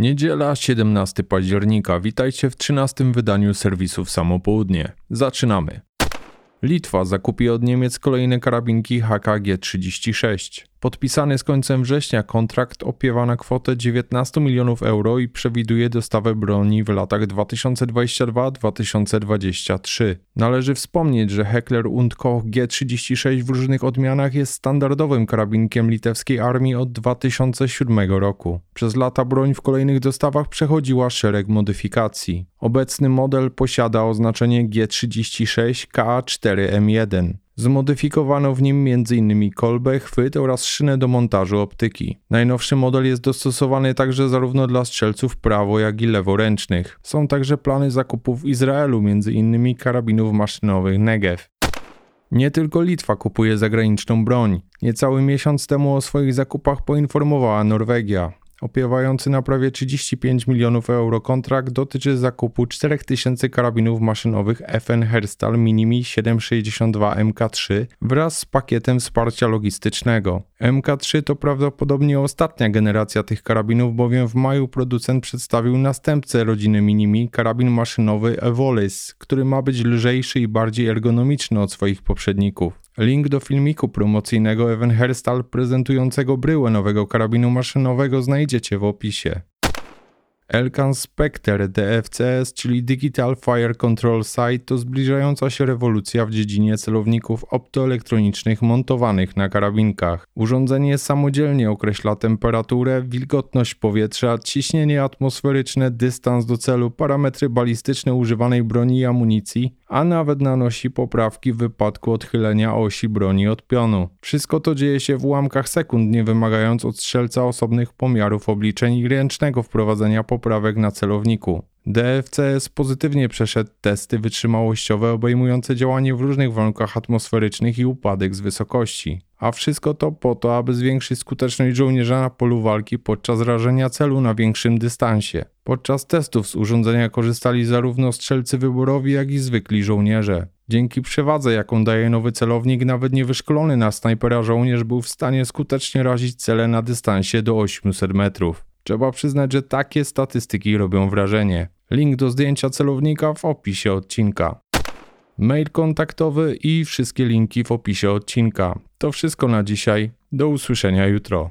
Niedziela, 17 października. Witajcie w 13 wydaniu serwisu w Samopołudnie. Zaczynamy. Litwa zakupi od Niemiec kolejne karabinki HKG-36. Podpisany z końcem września kontrakt opiewa na kwotę 19 milionów euro i przewiduje dostawę broni w latach 2022-2023. Należy wspomnieć, że Heckler und Koch G36 w różnych odmianach jest standardowym karabinkiem litewskiej armii od 2007 roku. Przez lata broń w kolejnych dostawach przechodziła szereg modyfikacji. Obecny model posiada oznaczenie G36 KA4M1. Zmodyfikowano w nim m.in. kolbę, chwyt oraz szynę do montażu optyki. Najnowszy model jest dostosowany także zarówno dla strzelców prawo, jak i leworęcznych. Są także plany zakupu w Izraelu m.in. karabinów maszynowych Negev. Nie tylko Litwa kupuje zagraniczną broń. Niecały miesiąc temu o swoich zakupach poinformowała Norwegia. Opiewający na prawie 35 milionów euro kontrakt dotyczy zakupu 4000 karabinów maszynowych FN Herstal Minimi 762 MK3 wraz z pakietem wsparcia logistycznego. MK3 to prawdopodobnie ostatnia generacja tych karabinów, bowiem w maju producent przedstawił następcę rodziny Minimi, karabin maszynowy Evolis, który ma być lżejszy i bardziej ergonomiczny od swoich poprzedników. Link do filmiku promocyjnego Evan Herstal prezentującego bryłę nowego karabinu maszynowego znajdziecie w opisie. Elkan Spectre DFCS, czyli Digital Fire Control Sight, to zbliżająca się rewolucja w dziedzinie celowników optoelektronicznych montowanych na karabinkach. Urządzenie samodzielnie określa temperaturę, wilgotność powietrza, ciśnienie atmosferyczne, dystans do celu, parametry balistyczne używanej broni i amunicji, a nawet nanosi poprawki w wypadku odchylenia osi broni od pionu. Wszystko to dzieje się w ułamkach sekund, nie wymagając od strzelca osobnych pomiarów obliczeń i ręcznego wprowadzenia poprawek na celowniku. DFCS pozytywnie przeszedł testy wytrzymałościowe obejmujące działanie w różnych warunkach atmosferycznych i upadek z wysokości. A wszystko to po to, aby zwiększyć skuteczność żołnierza na polu walki podczas rażenia celu na większym dystansie. Podczas testów z urządzenia korzystali zarówno strzelcy wyborowi, jak i zwykli żołnierze. Dzięki przewadze, jaką daje nowy celownik, nawet niewyszkolony na snajpera żołnierz był w stanie skutecznie razić cele na dystansie do 800 metrów. Trzeba przyznać, że takie statystyki robią wrażenie. Link do zdjęcia celownika w opisie odcinka. Mail kontaktowy i wszystkie linki w opisie odcinka. To wszystko na dzisiaj. Do usłyszenia jutro.